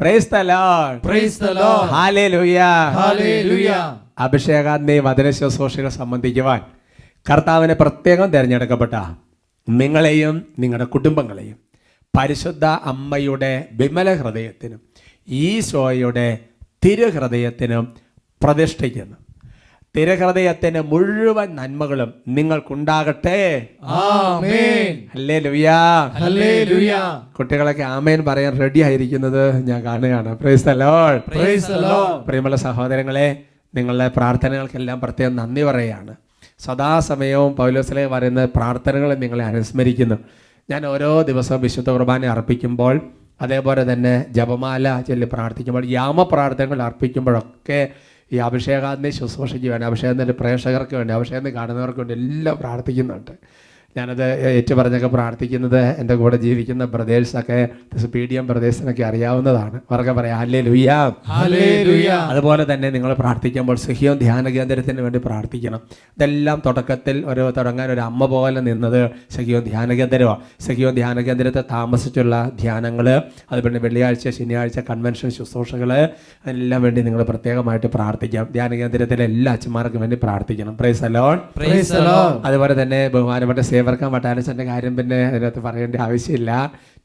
Price the Lord. Hallelujah വചന ശുശ്രൂഷകൾ സംബന്ധിക്കുവാൻ കർത്താവിനെ പ്രത്യേകം തിരഞ്ഞെടുക്കപ്പെട്ട നിങ്ങളെയും നിങ്ങളുടെ കുടുംബങ്ങളെയും പരിശുദ്ധ അമ്മയുടെ വിമല ഹൃദയത്തിനും ഈശോയുടെ തിരുഹൃദയത്തിനും പ്രതിഷ്ഠിക്കുന്നു. തിരുഹൃദയത്തിന് മുഴുവൻ നന്മകളും നിങ്ങൾക്കുണ്ടാകട്ടെ. കുട്ടികളൊക്കെ ആമേൻ പറയാൻ റെഡി ആയിരിക്കുന്നത് ഞാൻ കാണുകയാണ്. പ്രിയമുള്ള സഹോദരങ്ങളെ നിങ്ങളുടെ പ്രാർത്ഥനകൾക്കെല്ലാം പ്രത്യേകം നന്ദി പറയുകയാണ്. സദാസമയവും പൗലോസിലെ വരുന്ന പ്രാർത്ഥനകൾ നിങ്ങളെ അനുസ്മരിക്കുന്നു. ഞാൻ ഓരോ ദിവസവും വിശുദ്ധ കുർബാന അർപ്പിക്കുമ്പോൾ അതേപോലെ തന്നെ ജപമാല ചൊല്ലി പ്രാർത്ഥിക്കുമ്പോൾ യാമ യാമപ്രാർത്ഥനകൾ അർപ്പിക്കുമ്പോഴൊക്കെ ഈ അഭിഷേകാന്തി ശുശ്രൂഷയ്ക്ക് വേണ്ടി അഭിഷേകത്തിന്റെ പ്രേക്ഷകർക്ക് വേണ്ടി അഭിഷേകം കാണുന്നവർക്ക് വേണ്ടി എല്ലാം പ്രാർത്ഥിക്കുന്നുണ്ട്. ഞാനത് ഏറ്റു പറഞ്ഞൊക്കെ പ്രാർത്ഥിക്കുന്നത് എന്റെ കൂടെ ജീവിക്കുന്ന ബ്രദേഴ്സൊക്കെ പി ഡി എം ബ്രദേഴ്സിനൊക്കെ അറിയാവുന്നതാണ്. അവർക്ക് പറയാം അല്ലേ ലുയാ അതുപോലെ തന്നെ നിങ്ങൾ പ്രാർത്ഥിക്കുമ്പോൾ സഹിയോൻ ധ്യാന കേന്ദ്രത്തിന് വേണ്ടി പ്രാർത്ഥിക്കണം. ഇതെല്ലാം തുടക്കത്തിൽ ഒരു തുടങ്ങാൻ ഒരു അമ്മ പോലെ നിന്നത് സഹിയോൻ ധ്യാന കേന്ദ്രമാണ് സഹിയോൻ ധ്യാന കേന്ദ്രത്തെ താമസിച്ചുള്ള ധ്യാനങ്ങൾ അതുപോലെ വെള്ളിയാഴ്ച ശനിയാഴ്ച കൺവെൻഷൻ ശുശ്രൂഷകൾ അതിനെല്ലാം വേണ്ടി നിങ്ങൾ പ്രത്യേകമായിട്ട് പ്രാർത്ഥിക്കാം. ധ്യാന കേന്ദ്രത്തിലെ എല്ലാ അച്ഛന്മാർക്കും വേണ്ടി പ്രാർത്ഥിക്കണം. Praise alone. അതുപോലെ തന്നെ ബഹുമാനപ്പെട്ട സേവർക്കാൻ വട്ടാനച്ചന്റെ കാര്യം പിന്നെ അതിനകത്ത് പറയേണ്ട ആവശ്യമില്ല.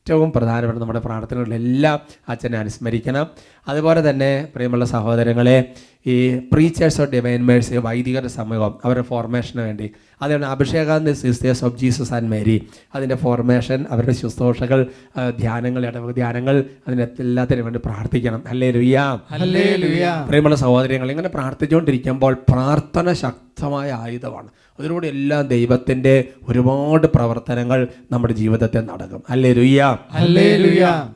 ഏറ്റവും പ്രധാനപ്പെട്ട നമ്മുടെ പ്രാർത്ഥനകളിലെല്ലാം അച്ഛനെ അനുസ്മരിക്കണം. അതുപോലെ തന്നെ പ്രിയമുള്ള സഹോദരങ്ങളെ ഈ പ്രീച്ചേഴ്സ് ഓഫ് ഡിവൈൻ മേഴ്സ് വൈദികരുടെ സമൂഹം അവരുടെ ഫോർമേഷന് വേണ്ടി. അതുകൊണ്ട് അഭിഷേകാന്ത് sisters of Jesus and Mary അതിന്റെ ഫോർമേഷൻ അവരുടെ ശുശ്രൂഷകൾ ധ്യാനങ്ങൾ ഇടവക ധ്യാനങ്ങൾ അതിനെ എല്ലാത്തിനും വേണ്ടി പ്രാർത്ഥിക്കണം. അല്ലേ ലുയാ പ്രിയമുള്ള സഹോദരങ്ങൾ ഇങ്ങനെ പ്രാർത്ഥിച്ചുകൊണ്ടിരിക്കുമ്പോൾ പ്രാർത്ഥന ശക്തമായ ആയുധമാണ്. അതിലൂടെ എല്ലാം ദൈവത്തിന്റെ ഒരുപാട് പ്രവർത്തനങ്ങൾ നമ്മുടെ ജീവിതത്തെ നടക്കും. അല്ലേ രുയ്യ.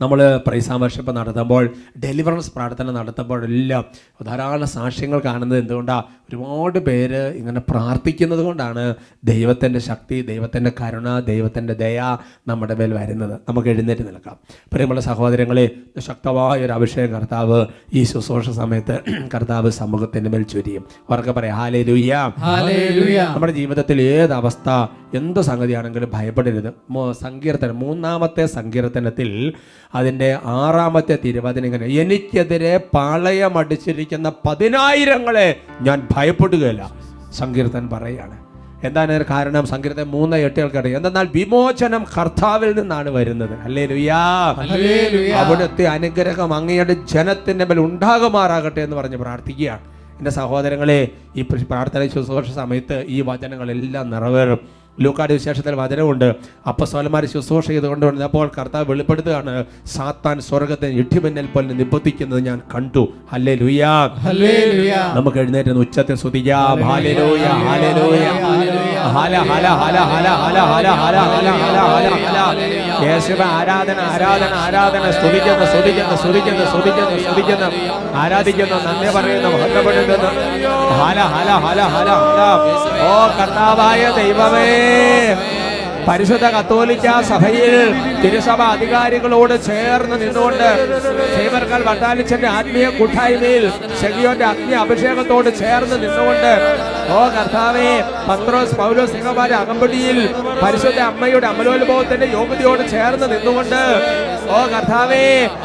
നമ്മൾ പ്രൈസാമർഷിപ്പ് നടത്തുമ്പോൾ ഡെലിവറൻസ് പ്രാർത്ഥന നടത്തുമ്പോഴെല്ലാം ധാരാളം സാക്ഷ്യങ്ങൾ കാണുന്നത് എന്തുകൊണ്ടാണ് ഒരുപാട് പേര് ഇങ്ങനെ പ്രാർത്ഥിക്കുന്നത് കൊണ്ടാണ് ദൈവത്തിന്റെ ശക്തി ദൈവത്തിന്റെ കരുണ ദൈവത്തിന്റെ ദയ നമ്മുടെ മേൽ വരുന്നത്. നമുക്ക് എഴുന്നേറ്റ് നിൽക്കാം. പ്രിയമുള്ള സഹോദരങ്ങളെ ശക്തമായ ഒരു അഭിഷേകം കർത്താവ് ഈ ശുശ്രൂഷ സമയത്ത് കർത്താവ് സമൂഹത്തിന്റെ മേൽ ചൊരിയും. അവർക്ക് പറയാം. ഹാലേ ലുയ്യ നമ്മുടെ ജീവിതത്തിൽ ഏത് അവസ്ഥ എന്ത് സംഗതിയാണെങ്കിലും ഭയപ്പെടരുത്. സങ്കീർത്തനം മൂന്നാമത്തെ സങ്കീർത്തനത്തിൽ അതിന്റെ ആറാമത്തെ തിരുവചനം ഇങ്ങനെ എനിക്കെതിരെ പാളയമടിച്ചിരിക്കുന്ന പതിനായിരങ്ങളെ ഞാൻ ഭയപ്പെടുകയില്ല. സങ്കീർത്തൻ പറയുകയാണ് എന്താണ് കാരണം? സങ്കീർത്തൻ മൂന്ന് എട്ടുകൾക്കറിയാം എന്തെന്നാൽ വിമോചനം കർത്താവിൽ നിന്നാണ് വരുന്നത്. അല്ലേ ലുയാ. അവിടുത്തെ അനുഗ്രഹം അങ്ങയുടെ ജനത്തിന്റെ മേൽ ഉണ്ടാകുമാറാകട്ടെ എന്ന് പറഞ്ഞ് പ്രാർത്ഥിക്കുകയാണ്. എന്റെ സഹോദരങ്ങളെ ഈ പ്രാർത്ഥന ശുശ്രൂഷ സമയത്ത് ഈ വചനങ്ങളെല്ലാം നിറവേറും. ലൂക്കാട് വിശേഷത്തിൽ വചനമുണ്ട് അപ്പസ്വലന്മാർ ശുശ്രൂഷ ചെയ്തുകൊണ്ട് അപ്പോൾ കർത്താവ് വെളിപ്പെടുത്തുകയാണ് സാത്താൻ സ്വർഗത്തെ ഇട്ടിമിന്നൽ പോലെ നിബന്ധിക്കുന്നത് ഞാൻ കണ്ടു ഹല്ലേ ലുയാ നമുക്ക് എഴുന്നേറ്റ് ഉച്ചത്തെ സ്തുതിക്കാം ആരാധന ആരാധന ആരാധന സ്തുതിക്കുന്നു സ്തുതിക്കുന്നു സ്തുതിക്കുന്നു സ്തുതിക്കുന്നു സ്തുതിക്കുന്നു ആരാധിക്കുന്നു നന്ദി പറയുന്നു മഹത്വപ്പെടുത്തുന്നു ഹല ഹല ഹല ഹല ഹല ഓ കർത്താവായ ദൈവമേ പരിശുദ്ധ കത്തോലിക്ക സഭയിൽ തിരുസഭ അധികാരികളോട് ചേർന്ന് നിന്നുകൊണ്ട് സേവർക്കാൽ വട്ടാലിച്ചന്റെ ആത്മീയ കൂട്ടായ്മയിൽ ഷെഗിയോന്റെ അഗ്നി അഭിഷേകത്തോട് ചേർന്ന് നിന്നുകൊണ്ട് ഓ കർത്താവേ പത്രോസ് പൗലോസ് സിംഹമാരെ അകമ്പടിയിൽ പരിശുദ്ധ അമ്മയുടെ അമലോത്ഭവത്തിന്റെ യോഗ്യതയോട് ചേർന്ന് നിന്നുകൊണ്ട് ഓ കർത്താവേ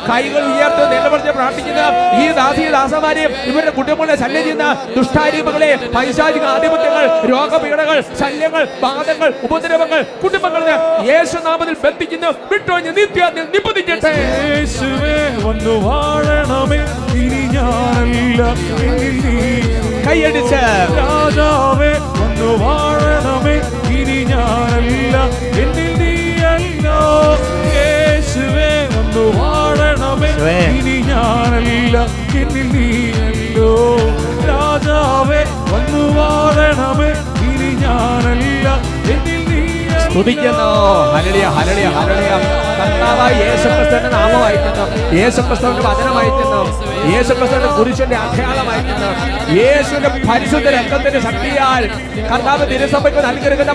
കൈകൾ ഉയർത്ത് നിലവിളിച്ച് പ്രാർത്ഥിക്കുന്ന ഈ ദാസി ദാസമാരെയും ഇവരുടെ കുടുംബങ്ങളെ ശല്യം ചെയ്യുന്ന ദുഷ്ടാരൂപങ്ങളെ പൈശാചിക ആധിപത്യങ്ങൾ രോഗപീഠകൾ ശല്യങ്ങൾ പാദങ്ങൾ ഉപദ്രവങ്ങൾ കുടുംബങ്ങളിൽ യേശുനാമത്തിൽ ബന്ധിക്കുന്നു. വിട്ടൊഴിഞ്ഞ് നിത്യാത്തിൽ നിബന്ധിക്കട്ടെ. യേശുവേ വന്നു വാഴണമേ. ഇനി ഞാനല്ല. കൈയടിച്ച്. രാജാവേ വന്നു വാഴണമേ. ഇനി ഞാനല്ല. ഞാനല്ല നീയല്ലോ രാജാവേ വന്നു വാഴണമേ ഇനി ഞാനല്ല. യേശുക്രിസ്തുവിന്റെ യേശുക്രിസ്തുവിന്റെ യേശുക്രിസ്തുവിന്റെ യേശുവിന്റെ പരിശുദ്ധ രക്തത്തിന്റെ ശക്തിയാൽ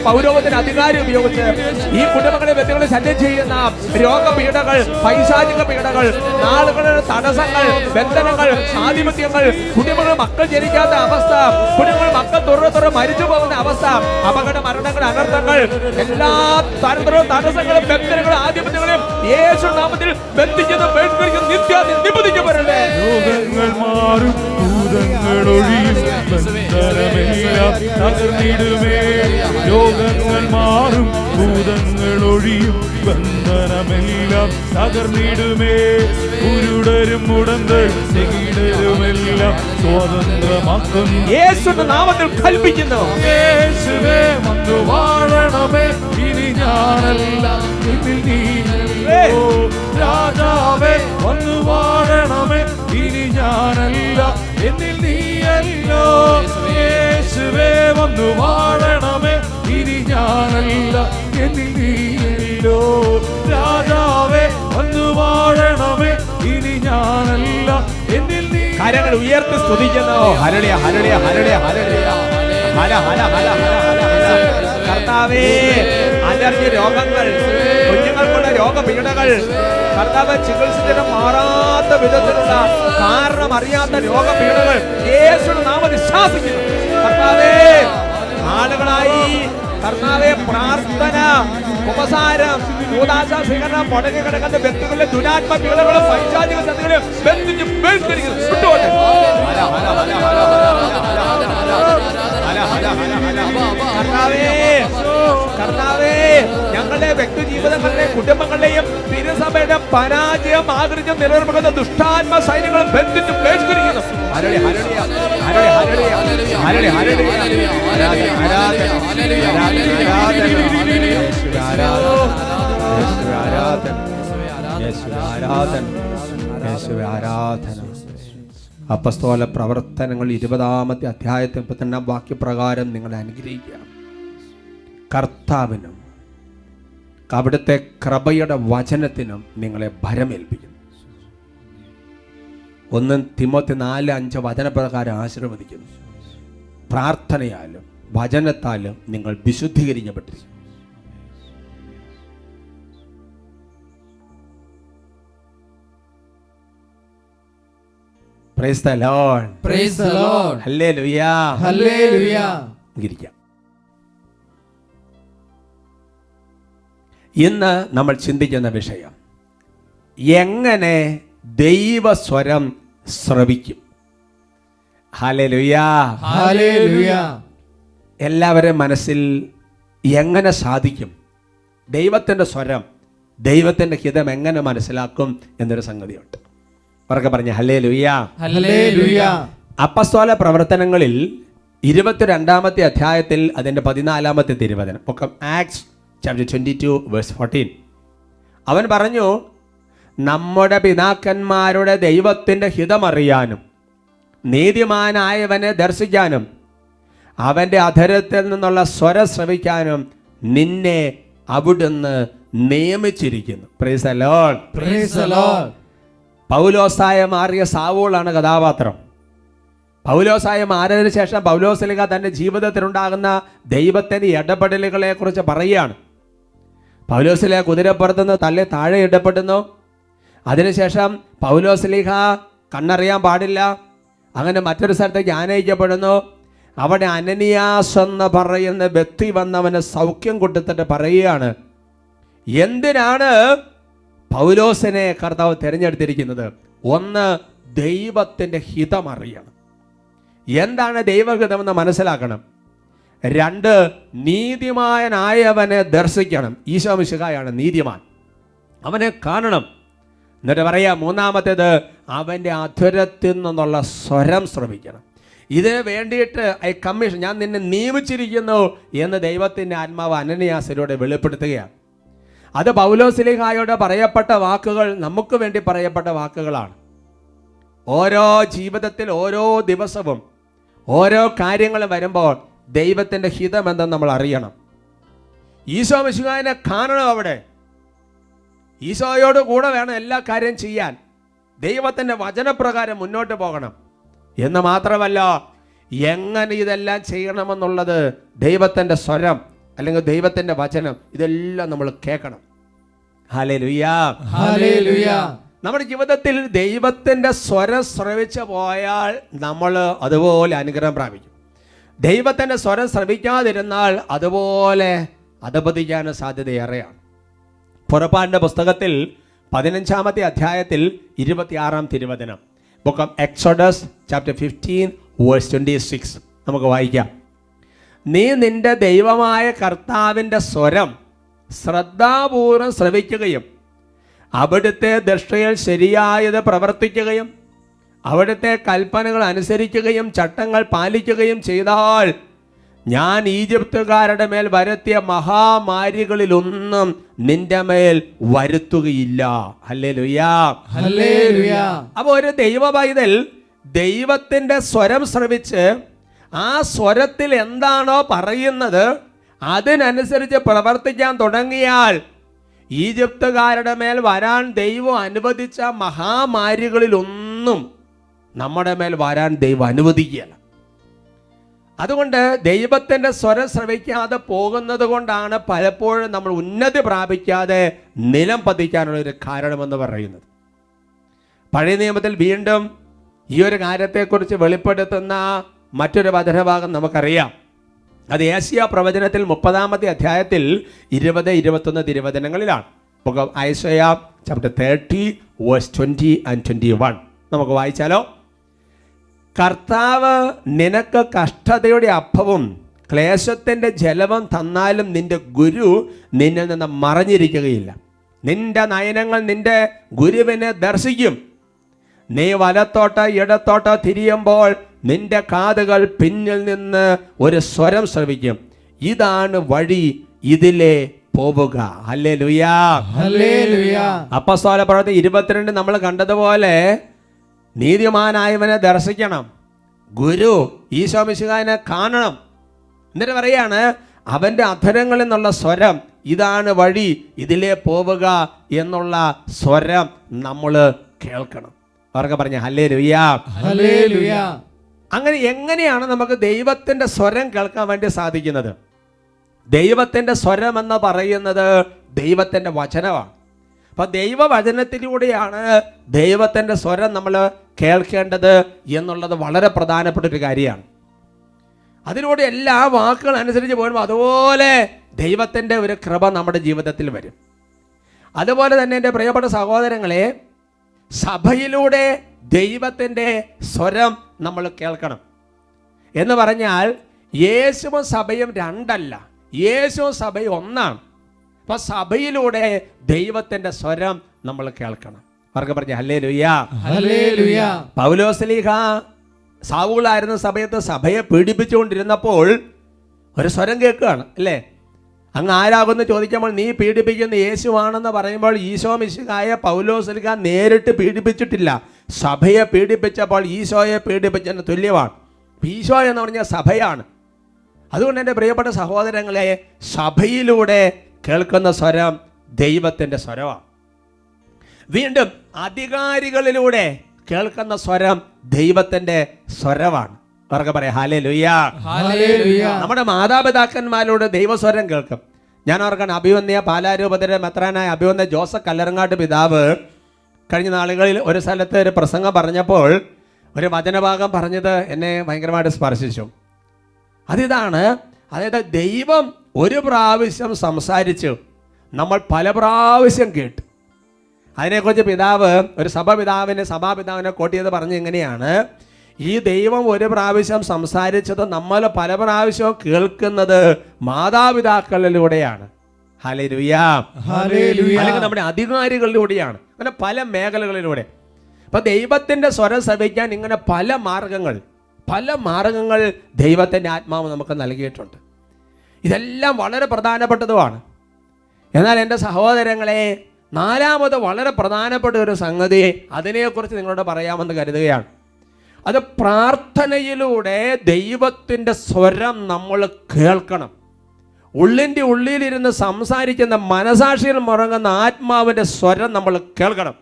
പൗരോഗത്തിന് അധികാരം ഉപയോഗിച്ച് ഈ കുടുംബങ്ങളെ വ്യക്തികളെ ശല്യം ചെയ്യുന്ന രോഗപീഠകൾ പൈശാചിക പീഠകൾ നാളുകളുടെ തടസ്സങ്ങൾ ബന്ധനങ്ങൾ ആധിപത്യങ്ങൾ കുടുംബങ്ങൾ മക്കൾ ജനിക്കാത്ത അവസ്ഥ കുടുംബങ്ങൾ മക്കൾ തുറന്ന് തുറന്ന് മരിച്ചു പോകുന്ന അവസ്ഥ അപകട മരണങ്ങൾ അനർത്ഥങ്ങൾ എല്ലാ തരത്തിലുള്ള തടസ്സങ്ങളും ബന്ധനങ്ങളും ആധിപത്യങ്ങളും യേശു നാമത്തിൽ മാറും ഭൂതങ്ങൾ ഒഴിയും ബന്ധനമെല്ലാം തകർന്നിടുമേ. കുരുടരും മുടന്തർ ചെകിടരുമെല്ലാം സ്വതന്ത്രമാക്കും യേശുവിന്റെ നാമത്തിൽ കൽപ്പിക്കുന്നു. യേശുവേ വന്നു വാഴണമേ. ഇനി ഞാനല്ല ഇതിൽ രാജാവേ വന്നു വാഴണമേ. ഇനി ഞാനല്ല എന്നിൽ നീയല്ലോ. യേശുവേ വന്നു വാഴണമേ. ഇനി ഞാനല്ല എന്നിൽ നീയല്ലോ രാജാവേ വന്നു വാഴണമേ. ഇനി ഞാനല്ല. എന്നിൽ നീ കരങ്ങൾ ഉയർത്തി സ്തുതിക്കുന്നു. ഹരളിയ ഹരളിയ ഹരളിയ ഹരളിയ. ഹല ഹല ഹല കർത്താവേ അലർജി രോഗങ്ങൾ കുഞ്ഞുങ്ങൾക്കുള്ള രോഗപീഠകൾ കർത്താവ് ചികിത്സിച്ചിട്ട് മാറാത്ത വിധത്തിലുള്ള കാരണം അറിയാത്ത രോഗപീഠകൾ യേശുടെ നാമത്തിൽ വിശ്വാസിക്കുന്നു കർത്താവേ ആളുകളായി കർത്താവെ പ്രാർത്ഥന ഉപസാരം ഭൂതാശ സ്വീകരണം മുടങ്ങി കിടക്കുന്ന വ്യക്തികളിലെ ദുരാത്മ പൈശാചിക ശക്തികളെ കർത്താവേ കർത്താവേ ഞങ്ങളുടെ വ്യക്തി ജീവിതങ്ങളുടെയും കുടുംബങ്ങളുടെയും തിരുസഭയുടെ പരാജയം ആഗ്രഹിച്ച് നിലനിർമ്മിക്കുന്ന ദുഷ്ടാത്മ സൈന്യങ്ങളെ ബന്ധിച്ച് ബഹിഷ്കരിക്കുന്നു. അപ്പസ്തോല പ്രവർത്തനങ്ങൾ ഇരുപതാമത്തെ അധ്യായത്തിൽ മുപ്പത്തിരണ്ടാം വാക്യപ്രകാരം നിങ്ങളെ അനുഗ്രഹിക്കുക കർത്താവിനും അവിടുത്തെ കൃപയുടെ വചനത്തിനും നിങ്ങളെ ഭരമേൽപ്പിക്കുന്നു. ഒന്ന് തിമോത്തി നാല് അഞ്ച് വചനപ്രകാരം ആശീർവദിക്കുന്നു. പ്രാർത്ഥനയാലും വചനത്താലും നിങ്ങൾ വിശുദ്ധീകരിക്കപ്പെട്ടിരിക്കും പ്രൈസ് the ഹല്ലേ ലുയാ the ലോർഡ് ഹല്ലേലൂയ ഹല്ലേലൂയ ഇരിക്കാം. ഇന്ന് നമ്മൾ ചിന്തിക്കുന്ന വിഷയം എങ്ങനെ ദൈവസ്വരം ശ്രവിക്കും. എല്ലാവരും മനസ്സിൽ എങ്ങനെ സാധിക്കും? ദൈവത്തിന്റെ സ്വരം ദൈവത്തിന്റെ ഹിതം എങ്ങനെ മനസ്സിലാക്കും എന്നൊരു സംഗതിയുണ്ട്. ഉറക്കെ പറഞ്ഞ ഹലേ ലുയ്യ. അപ്പസ്തോല പ്രവർത്തനങ്ങളിൽ ഇരുപത്തിരണ്ടാമത്തെ അധ്യായത്തിൽ അതിന്റെ പതിനാലാമത്തെ തിരുവചനം. ഒക്കെ Acts chapter twenty two verse fourteen അവൻ പറഞ്ഞു നമ്മുടെ പിതാക്കന്മാരുടെ ദൈവത്തിന്റെ ഹിതമറിയാനും നീതിമാനായവനെ ദർശിക്കാനും അവന്റെ അധരത്തിൽ നിന്നുള്ള സ്വര ശ്രവിക്കാനും നിന്നെ അവിടുന്ന് നിയമിച്ചിരിക്കുന്നു. Price alone. പൗലോസായ മാറിയ സാവോളാണ് കഥാപാത്രം. പൗലോസായ മാറിയതിനു ശേഷം പൗലോസലിക തന്റെ ജീവിതത്തിലുണ്ടാകുന്ന ദൈവത്തിന്റെ ഇടപെടലുകളെ കുറിച്ച് പറയുകയാണ്. പൗലോസിലെ കുതിരപ്പുറത്തുനിന്ന് തള്ളി താഴെ ഇടപെടുന്നു. അതിനുശേഷം പൗലോസ്ലിഹ കണ്ണറിയാൻ പാടില്ല. അങ്ങനെ മറ്റൊരു സ്ഥലത്തേക്ക് ആനയിക്കപ്പെടുന്നു. അവിടെ അനനിയാസ് എന്ന് പറയുന്ന വ്യക്തി വന്നവന് സൗഖ്യം കൊടുത്തിട്ട് പറയുകയാണ് എന്തിനാണ് പൗലോസിനെ കർത്താവ് തിരഞ്ഞെടുത്തിരിക്കുന്നത്? ഒന്ന് ദൈവത്തിന്റെ ഹിതമറിയണം. എന്താണ് ദൈവഹിതമെന്ന് മനസ്സിലാക്കണം. രണ്ട് നീതിമാനായവനെ ദർശിക്കണം. ഈശോ മിശിഹായാണ് നീതിമാൻ. അവനെ കാണണം. എന്നിട്ട് പറയാ മൂന്നാമത്തേത് അവന്റെ അധുരത്തിൽ നിന്നുള്ള സ്വരം ശ്രമിക്കണം. ഇതിന് വേണ്ടിയിട്ട് ഐ കമ്മീഷൻ ഞാൻ നിന്നെ നിയമിച്ചിരിക്കുന്നു എന്ന് ദൈവത്തിന്റെ ആത്മാവ് അനന്യാസിലൂടെ വെളിപ്പെടുത്തുകയാണ്. അത് പൗലോസിലിഹായോട് പറയപ്പെട്ട വാക്കുകൾ നമുക്ക് വേണ്ടി പറയപ്പെട്ട വാക്കുകളാണ്. ഓരോ ജീവിതത്തിൽ ഓരോ ദിവസവും ഓരോ കാര്യങ്ങളും വരുമ്പോൾ ദൈവത്തിന്റെ ഹിതമെന്തെന്ന് നമ്മൾ അറിയണം. ഈശോ മിശുഹായനെ കാണണം അവിടെ. ഈശോയോട് കൂടെ വേണം എല്ലാ കാര്യം ചെയ്യാൻ. ദൈവത്തിന്റെ വചനപ്രകാരം മുന്നോട്ട് പോകണം. എന്ന് മാത്രമല്ല എങ്ങനെ ഇതെല്ലാം ചെയ്യണമെന്നുള്ളത് ദൈവത്തിന്റെ സ്വരം അല്ലെങ്കിൽ ദൈവത്തിന്റെ വചനം ഇതെല്ലാം നമ്മൾ കേൾക്കണം. ഹലേ ലുയാ ഹലേ ലുയാ നമ്മുടെ ജീവിതത്തിൽ ദൈവത്തിന്റെ സ്വരം ശ്രവിച്ചു പോയാൽ നമ്മൾ അതുപോലെ അനുഗ്രഹം പ്രാപിക്കും. ദൈവത്തിന്റെ സ്വരം ശ്രവിക്കാതിരുന്നാൽ അതുപോലെ അധപതിക്കാൻ സാധ്യതയേറെയാണ്. പുറപ്പാടിന്റെ പുസ്തകത്തിൽ പതിനഞ്ചാമത്തെ അധ്യായത്തിൽ ഇരുപത്തിയാറാം തിരുവചനം. Book of Exodus chapter fifteen verse twenty six നമുക്ക് വായിക്കാം. നീ നിന്റെ ദൈവമായ കർത്താവിന്റെ സ്വരം ശ്രദ്ധാപൂർവം ശ്രവിക്കുകയും അവിടുത്തെ ദൃഷ്ടയിൽ ശരിയായത് പ്രവർത്തിക്കുകയും അവിടുത്തെ കൽപ്പനകൾ അനുസരിക്കുകയും ചട്ടങ്ങൾ പാലിക്കുകയും ചെയ്താൽ ഞാൻ ഈജിപ്തുകാരുടെ മേൽ വരുത്തിയ മഹാമാരികളിലൊന്നും നിന്റെ മേൽ വരുത്തുകയില്ല. അല്ലേ ലുയാ അപ്പൊ ഒരു ദൈവ പൈതൽ ദൈവത്തിന്റെ സ്വരം ശ്രമിച്ച് ആ സ്വരത്തിൽ എന്താണോ പറയുന്നത് അതിനനുസരിച്ച് പ്രവർത്തിക്കാൻ തുടങ്ങിയാൽ ഈജിപ്തുകാരുടെ മേൽ വരാൻ ദൈവം അനുവദിച്ച മഹാമാരികളിലൊന്നും നമ്മുടെ മേൽ വരാൻ ദൈവം അനുവദിക്കുകയാണ് അതുകൊണ്ട് ദൈവത്തിന്റെ സ്വരം ശ്രവിക്കാതെ പോകുന്നത് കൊണ്ടാണ് പലപ്പോഴും നമ്മൾ ഉന്നതി പ്രാപിക്കാതെ നിലം പതിക്കാനുള്ള ഒരു കാരണമെന്ന് പറയുന്നത്. പഴയ നിയമത്തിൽ വീണ്ടും ഈ ഒരു കാര്യത്തെക്കുറിച്ച് വെളിപ്പെടുത്തുന്ന മറ്റൊരു വചനഭാഗം നമുക്കറിയാം. അത് ഏഷ്യ പ്രവചനത്തിൽ മുപ്പതാമത്തെ അധ്യായത്തിൽ ഇരുപത് ഇരുപത്തൊന്ന് തിരുവചനങ്ങളിലാണ്. Isaiah chapter thirty verse twenty and twenty one നമുക്ക് വായിച്ചാലോ? കർത്താവ് നിനക്ക് കഷ്ടതയുടെ അപ്പവും ക്ലേശത്തിന്റെ ജലവും തന്നാലും നിന്റെ ഗുരു നിന്നിൽ നിന്ന് മറഞ്ഞിരിക്കുകയില്ല. നിന്റെ നയനങ്ങൾ നിന്റെ ഗുരുവിനെ ദർശിക്കും. നീ വലത്തോട്ട് ഇടത്തോട്ട് തിരിയുമ്പോൾ നിന്റെ കാതുകൾ പിന്നിൽ നിന്ന് ഒരു സ്വരം ശ്രവിക്കും. ഇതാണ് വഴി ഇതിലെ പോവുക. അല്ലേ ലുയാ അപ്പൊ അപ്പസ്തോല പ്രവൃത്തി ഇരുപത്തിരണ്ട് നമ്മൾ കണ്ടതുപോലെ നീതിമാനായവനെ ദർശിക്കണം. ഗുരു ഈശോ മിശിഹാനെ കാണണം. എന്നിട്ട് പറയാണ് അവന്റെ അധരങ്ങളിൽ നിന്നുള്ള സ്വരം ഇതാണ് വഴി ഇതിലേ പോവുക എന്നുള്ള സ്വരം നമ്മൾ കേൾക്കണം. അവർക്ക് പറഞ്ഞ ഹലേ ലുയാ അങ്ങനെ എങ്ങനെയാണ് നമുക്ക് ദൈവത്തിന്റെ സ്വരം കേൾക്കാൻ വേണ്ടി സാധിക്കുന്നത്? ദൈവത്തിന്റെ സ്വരം എന്ന് പറയുന്നത് ദൈവത്തിന്റെ വചനമാണ്. അപ്പോൾ ദൈവവചനത്തിലൂടെയാണ് ദൈവത്തിന്റെ സ്വരം നമ്മൾ കേൾക്കേണ്ടത് എന്നുള്ളത് വളരെ പ്രധാനപ്പെട്ട ഒരു കാര്യമാണ്. അതിലൂടെ എല്ലാ വാക്കുകൾ അനുസരിച്ച് പോകുമ്പോൾ അതുപോലെ ദൈവത്തിന്റെ ഒരു കൃപ നമ്മുടെ ജീവിതത്തിൽ വരും. അതുപോലെ തന്നെ എന്റെ പ്രിയപ്പെട്ട സഹോദരങ്ങളെ സഭയിലൂടെ ദൈവത്തിന്റെ സ്വരം നമ്മൾ കേൾക്കണം. എന്ന് പറഞ്ഞാൽ യേശുവും സഭയും രണ്ടല്ല. യേശുവും സഭയും ഒന്നാണ്. അപ്പം സഭയിലൂടെ ദൈവത്തിന്റെ സ്വരം നമ്മൾ കേൾക്കണം. അവർക്ക് പറഞ്ഞ ഹല്ലേ ലുയാ പൗലോസ്ലീഹ സാവുകളായിരുന്ന സമയത്ത് സഭയെ പീഡിപ്പിച്ചുകൊണ്ടിരുന്നപ്പോൾ ഒരു സ്വരം കേൾക്കുകയാണ് അല്ലേ? അങ്ങ് ആരാകുമെന്ന് ചോദിക്കുമ്പോൾ നീ പീഡിപ്പിക്കുന്ന യേശുവാണെന്ന് പറയുമ്പോൾ ഈശോ മിശിഹായ പൗലോസ്ലിഹ നേരിട്ട് പീഡിപ്പിച്ചിട്ടില്ല. സഭയെ പീഡിപ്പിച്ചപ്പോൾ ഈശോയെ പീഡിപ്പിച്ചതിന് തുല്യമാണ്. ഈശോ എന്ന് പറഞ്ഞാൽ സഭയാണ്. അതുകൊണ്ട് എന്റെ പ്രിയപ്പെട്ട സഹോദരങ്ങളെ സഭയിലൂടെ കേൾക്കുന്ന സ്വരം ദൈവത്തിന്റെ സ്വരമാണ്. വീണ്ടും അധികാരികളിലൂടെ കേൾക്കുന്ന സ്വരം ദൈവത്തിന്റെ സ്വരമാണ്. അവർക്ക് പറയാം. ഹാലേ ലുയ്യ നമ്മുടെ മാതാപിതാക്കന്മാരോട് ദൈവസ്വരം കേൾക്കും. ഞാൻ ഓർക്കാൻ അഭിവന്യ പാലാരൂപതയുടെ മെത്രാനായ അഭിവന്യ ജോസഫ് കല്ലറങ്ങാട്ട് പിതാവ് കഴിഞ്ഞ നാളുകളിൽ ഒരു സ്ഥലത്ത് ഒരു പ്രസംഗം പറഞ്ഞപ്പോൾ ഒരു വചനഭാഗം പറഞ്ഞത് എന്നെ ഭയങ്കരമായിട്ട് സ്പർശിച്ചു. അതിതാണ് അതായത് ദൈവം ഒരു പ്രാവശ്യം സംസാരിച്ചു. നമ്മൾ പല പ്രാവശ്യം കേട്ടു. അതിനെക്കുറിച്ച് പിതാവ് ഒരു സഭ പിതാവിനെ സഭാപിതാവിനെ കോട്ട് ചെയ്ത് പറഞ്ഞ് എങ്ങനെയാണ്? ഈ ദൈവം ഒരു പ്രാവശ്യം സംസാരിച്ചത് നമ്മൾ പല പ്രാവശ്യവും കേൾക്കുന്നത് മാതാപിതാക്കളിലൂടെയാണ്. അല്ലെങ്കിൽ നമ്മുടെ അധികാരികളിലൂടെയാണ്. അങ്ങനെ പല മേഖലകളിലൂടെ. അപ്പൊ ദൈവത്തിന്റെ സ്വരം ശ്രവിക്കാൻ ഇങ്ങനെ പല മാർഗങ്ങൾ പല മാർഗങ്ങൾ ദൈവത്തിന്റെ ആത്മാവ് നമുക്ക് നൽകിയിട്ടുണ്ട്. ഇതെല്ലാം വളരെ പ്രധാനപ്പെട്ടതുമാണ്. എന്നാൽ എന്റെ സഹോദരങ്ങളെ നാലാമത് വളരെ പ്രധാനപ്പെട്ട ഒരു സംഗതി അതിനെക്കുറിച്ച് നിങ്ങളോട് പറയാമെന്ന് കരുതുകയാണ്. അത് പ്രാർത്ഥനയിലൂടെ ദൈവത്തിന്റെ സ്വരം നമ്മൾ കേൾക്കണം. ഉള്ളിന്റെ ഉള്ളിലിരുന്ന് സംസാരിക്കുന്ന മനസാക്ഷിയിൽ മുറങ്ങുന്ന ആത്മാവിന്റെ സ്വരം നമ്മൾ കേൾക്കണം.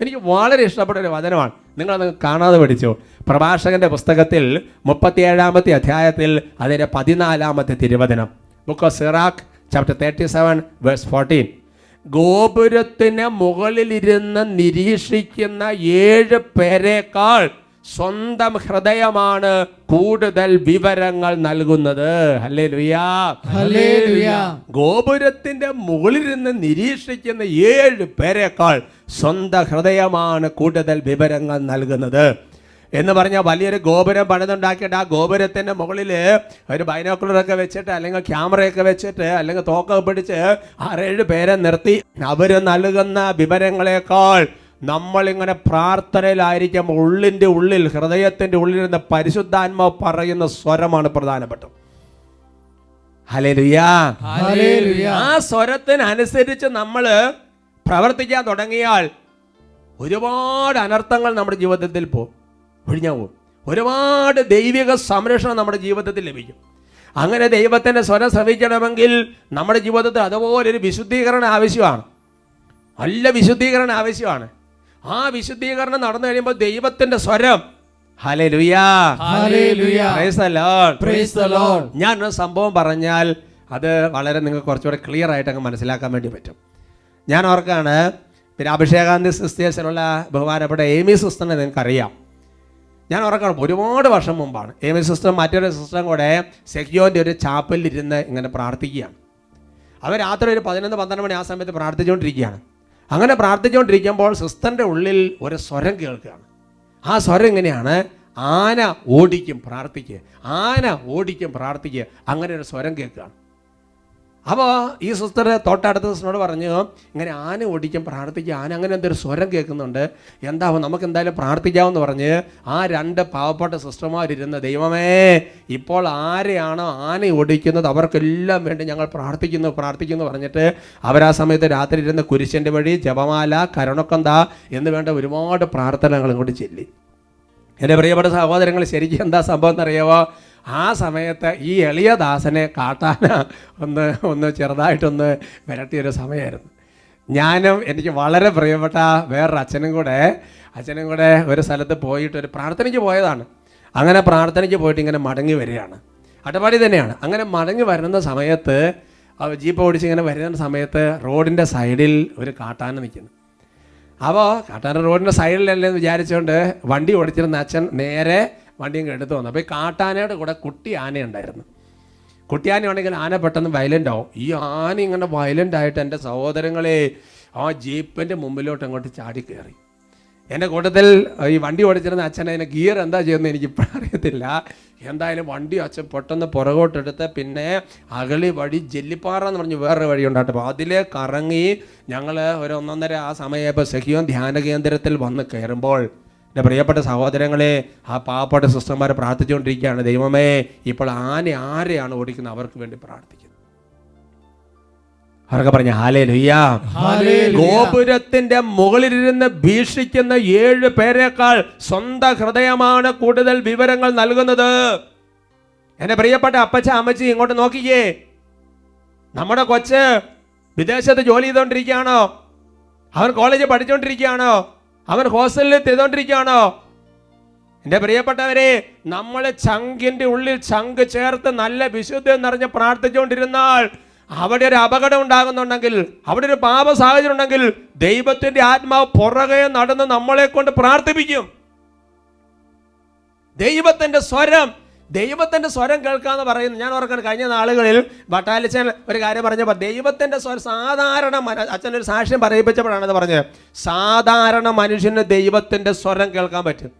എനിക്ക് വളരെ ഇഷ്ടപ്പെട്ട ഒരു വചനമാണ്. നിങ്ങളത് കാണാതെ പഠിച്ചു? പ്രഭാഷകന്റെ പുസ്തകത്തിൽ മുപ്പത്തിയേഴാമത്തെ അധ്യായത്തിൽ അതിന്റെ പതിനാലാമത്തെ തിരുവചനം. Book of Sirach chapter thirty seven verse fourteen ഗോപുരത്തിന് മുകളിലിരുന്ന് നിരീക്ഷിക്കുന്ന ഏഴ് പേരേക്കാൾ സ്വന്തം ഹൃദയമാണ് കൂടുതൽ വിവരങ്ങൾ നൽകുന്നത്. ഗോപുരത്തിന്റെ മുകളിൽ നിന്ന് നിരീക്ഷിക്കുന്ന ഏഴ് പേരെക്കാൾ സ്വന്തം ഹൃദയമാണ് കൂടുതൽ വിവരങ്ങൾ നൽകുന്നത്. എന്ന് പറഞ്ഞാൽ വലിയൊരു ഗോപുരം പണിതുണ്ടാക്കിയിട്ട് ആ ഗോപുരത്തിന്റെ മുകളിൽ ഒരു ബൈനോക്കുലറൊക്കെ വെച്ചിട്ട് അല്ലെങ്കിൽ ക്യാമറയൊക്കെ വെച്ചിട്ട് അല്ലെങ്കിൽ തോക്കൊക്കെ പിടിച്ച് ആറേഴ് പേരെ നിർത്തി. അവർ നൽകുന്ന വിവരങ്ങളെക്കാൾ നമ്മളിങ്ങനെ പ്രാർത്ഥനയിലായിരിക്കും ഉള്ളിന്റെ ഉള്ളിൽ ഹൃദയത്തിന്റെ ഉള്ളിൽ നിന്ന് പരിശുദ്ധാത്മാവ് പറയുന്ന സ്വരമാണ് പ്രധാനപ്പെട്ടത്. ആ സ്വരത്തിനനുസരിച്ച് നമ്മൾ പ്രവർത്തിക്കാൻ തുടങ്ങിയാൽ ഒരുപാട് അനർത്ഥങ്ങൾ നമ്മുടെ ജീവിതത്തിൽ പോകും. ഒഴിഞ്ഞാ പോകും ഒരുപാട് ദൈവിക സംരക്ഷണം നമ്മുടെ ജീവിതത്തിൽ ലഭിക്കും. അങ്ങനെ ദൈവത്തിന്റെ സ്വരം ശ്രവിക്കണമെങ്കിൽ നമ്മുടെ ജീവിതത്തിൽ അതുപോലെ ഒരു വിശുദ്ധീകരണം ആവശ്യമാണ്. നല്ല വിശുദ്ധീകരണം ആവശ്യമാണ്. ആ വിശുദ്ധീകരണം നടന്നു കഴിയുമ്പോൾ ദൈവത്തിന്റെ സ്വരം ഞാൻ ഒരു സംഭവം പറഞ്ഞാൽ അത് വളരെ നിങ്ങൾക്ക് കുറച്ചുകൂടെ ക്ലിയർ ആയിട്ട് അങ്ങ് മനസ്സിലാക്കാൻ വേണ്ടി പറ്റും. ഞാൻ ഓർക്കാണ് പിന്നെ അഭിഷേകാന്തി സിസ്റ്റേഴ്സിലുള്ള ബഹുമാനപ്പെട്ട എമി സിസ്റ്ററിനെ നിങ്ങൾക്കറിയാം. ഞാൻ ഉറക്കണം ഒരുപാട് വർഷം മുമ്പാണ്. ഏമി സിസ്റ്ററും മറ്റൊരു സിസ്റ്ററും കൂടെ സെക്യോന്റെ ഒരു ചാപ്പലിൽ ഇരുന്ന് ഇങ്ങനെ പ്രാർത്ഥിക്കുകയാണ്. അവർ രാത്രി ഒരു പതിനൊന്ന് പന്ത്രണ്ട് മണി ആ സമയത്ത് പ്രാർത്ഥിച്ചുകൊണ്ടിരിക്കുകയാണ്. അങ്ങനെ പ്രാർത്ഥിച്ചുകൊണ്ടിരിക്കുമ്പോൾ സിസ്റ്ററിന്റെ ഉള്ളിൽ ഒരു സ്വരം കേൾക്കുകയാണ്. ആ സ്വരം ഇങ്ങനെയാണ് ആന ഓടിക്കും പ്രാർത്ഥിക്കുക ആന ഓടിക്കും പ്രാർത്ഥിക്കുക അങ്ങനെ ഒരു സ്വരം കേൾക്കുകയാണ്. അപ്പോൾ ഈ സിസ്റ്റർ തൊട്ടടുത്ത സിസ്റ്ററിനോട് പറഞ്ഞു ഇങ്ങനെ ആന ഓടിക്കും പ്രാർത്ഥിക്കുക ആന അങ്ങനെ എന്തൊരു സ്വരം കേൾക്കുന്നുണ്ട്. എന്താവും? നമുക്ക് എന്തായാലും പ്രാർത്ഥിക്കാമെന്ന് പറഞ്ഞ് ആ രണ്ട് പാവപ്പെട്ട സിസ്റ്റർമാരിരുന്ന് ദൈവമേ ഇപ്പോൾ ആരെയാണോ ആന ഓടിക്കുന്നത്? അവർക്കെല്ലാം വേണ്ടി ഞങ്ങൾ പ്രാർത്ഥിക്കുന്നു പ്രാർത്ഥിക്കുന്നു പറഞ്ഞിട്ട് അവരാ സമയത്ത് രാത്രി ഇരുന്ന് കുരിശന്റെ വഴി ജപമാല കരുണക്കൊന്ത എന്ന് വേണ്ട ഒരുപാട് പ്രാർത്ഥനകൾ ഇങ്ങോട്ട് ചെല്ലി. എന്റെ പ്രിയപ്പെട്ട സഹോദരങ്ങൾ ശരിക്കും എന്താ സംഭവം എന്നറിയാവോ? ആ സമയത്ത് ഈ എളിയ ദാസനെ കാട്ടാന ഒന്ന് ഒന്ന് ചെറുതായിട്ടൊന്ന് വിരട്ടിയൊരു സമയമായിരുന്നു ഞാനും എനിക്ക് വളരെ പ്രിയപ്പെട്ട വേറൊരു അച്ഛനും കൂടെ അച്ഛനും കൂടെ ഒരു സ്ഥലത്ത് പോയിട്ട് ഒരു പ്രാർത്ഥനയ്ക്ക് പോയതാണ്. അങ്ങനെ പ്രാർത്ഥനയ്ക്ക് പോയിട്ട് ഇങ്ങനെ മടങ്ങി വരികയാണ്. അട്ടപ്പാടി തന്നെയാണ്. അങ്ങനെ മടങ്ങി വരുന്ന സമയത്ത് ജീപ്പ് ഓടിച്ച് ഇങ്ങനെ വരുന്ന സമയത്ത് റോഡിന്റെ സൈഡിൽ ഒരു കാട്ടാന നിൽക്കുന്നു. അപ്പോൾ കാട്ടാന റോഡിന്റെ സൈഡിലല്ലേ എന്ന് വിചാരിച്ചുകൊണ്ട് വണ്ടി ഓടിച്ചിരുന്ന അച്ഛൻ നേരെ വണ്ടിയും എടുത്തു വന്നു. അപ്പോൾ ഈ കാട്ടാനയുടെ കൂടെ കുട്ടി ആനയുണ്ടായിരുന്നു. കുട്ടി ആന പെട്ടെന്ന് വയലന്റ് ആവും. ഈ ആന ഇങ്ങനെ വയലന്റ് ആയിട്ട് എന്റെ സഹോദരങ്ങളെ ആ ജീപ്പിന്റെ മുമ്പിലോട്ട് അങ്ങോട്ട് ചാടി കയറി. എന്റെ കൂട്ടത്തിൽ ഈ വണ്ടി ഓടിച്ചിരുന്ന അച്ഛൻ അതിനെ ഗിയർ എന്താ ചെയ്യുന്നത് എനിക്ക് ഇപ്പോഴും അറിയത്തില്ല. എന്തായാലും വണ്ടി അച്ഛൻ പെട്ടെന്ന് പുറകോട്ടെടുത്ത് പിന്നെ അകളി വഴി ജെല്ലിപ്പാറ എന്ന് പറഞ്ഞ് വേറൊരു വഴി ഉണ്ടായിട്ട് അപ്പോൾ അതിലെ കറങ്ങി ഞങ്ങൾ ഒരു ഒന്നൊന്നര ആ സമയപ്പോൾ സഖിയോൻ ധ്യാന കേന്ദ്രത്തിൽ വന്ന് കയറുമ്പോൾ എന്റെ പ്രിയപ്പെട്ട സഹോദരങ്ങളെ ആ പാവപ്പെട്ട സിസ്റ്റർമാർ പ്രാർത്ഥിച്ചുകൊണ്ടിരിക്കുകയാണ്. ദൈവമേ ഇപ്പോൾ ആന ആരെയാണ് ഓടിക്കുന്നത്? അവർക്ക് വേണ്ടി പ്രാർത്ഥിക്കുന്നത് അവർക്ക് പറഞ്ഞ ഹാലേ ലുയ്യാ ഗോപുരത്തിന്റെ മുകളിലിരുന്ന് ഭീഷിക്കുന്ന ഏഴ് പേരെക്കാൾ സ്വന്തം ഹൃദയമാണ് കൂടുതൽ വിവരങ്ങൾ നൽകുന്നത്. എന്റെ പ്രിയപ്പെട്ട അപ്പച്ച അമ്മച്ചി ഇങ്ങോട്ട് നോക്കിക്കേ. നമ്മുടെ കൊച്ച് വിദേശത്ത് ജോലി ചെയ്തുകൊണ്ടിരിക്കുകയാണോ? അവൻ കോളേജിൽ പഠിച്ചുകൊണ്ടിരിക്കുകയാണോ? അവൻ ഹോസ്റ്റലിൽ ചെയ്തുകൊണ്ടിരിക്കുകയാണോ എന്റെ പ്രിയപ്പെട്ടവരെ നമ്മൾ ചങ്കിന്റെ ഉള്ളിൽ ചങ്ക് ചേർത്ത് നല്ല വിശുദ്ധി നിറഞ്ഞ് പ്രാർത്ഥിച്ചുകൊണ്ടിരുന്നാൽ അവിടെ ഒരു അപകടം ഉണ്ടാകുന്നുണ്ടെങ്കിൽ അവിടെ ഒരു പാപ സാഹചര്യം ഉണ്ടെങ്കിൽ ദൈവത്തിന്റെ ആത്മാവ് പുറകെ നടന്ന് നമ്മളെ കൊണ്ട് പ്രാർത്ഥിപ്പിക്കും. ദൈവത്തിന്റെ സ്വരം ദൈവത്തിന്റെ സ്വരം കേൾക്കാന്ന് പറയുന്നു. ഞാൻ ഓർക്കണം കഴിഞ്ഞ നാളുകളിൽ ബട്ടാലിച്ചൻ ഒരു കാര്യം പറഞ്ഞപ്പോൾ ദൈവത്തിന്റെ സ്വരം സാധാരണ ഒരു സാക്ഷ്യം പറയിപ്പിച്ചപ്പോഴാണ് അത് പറഞ്ഞത്. സാധാരണ മനുഷ്യന് ദൈവത്തിന്റെ സ്വരം കേൾക്കാൻ പറ്റും.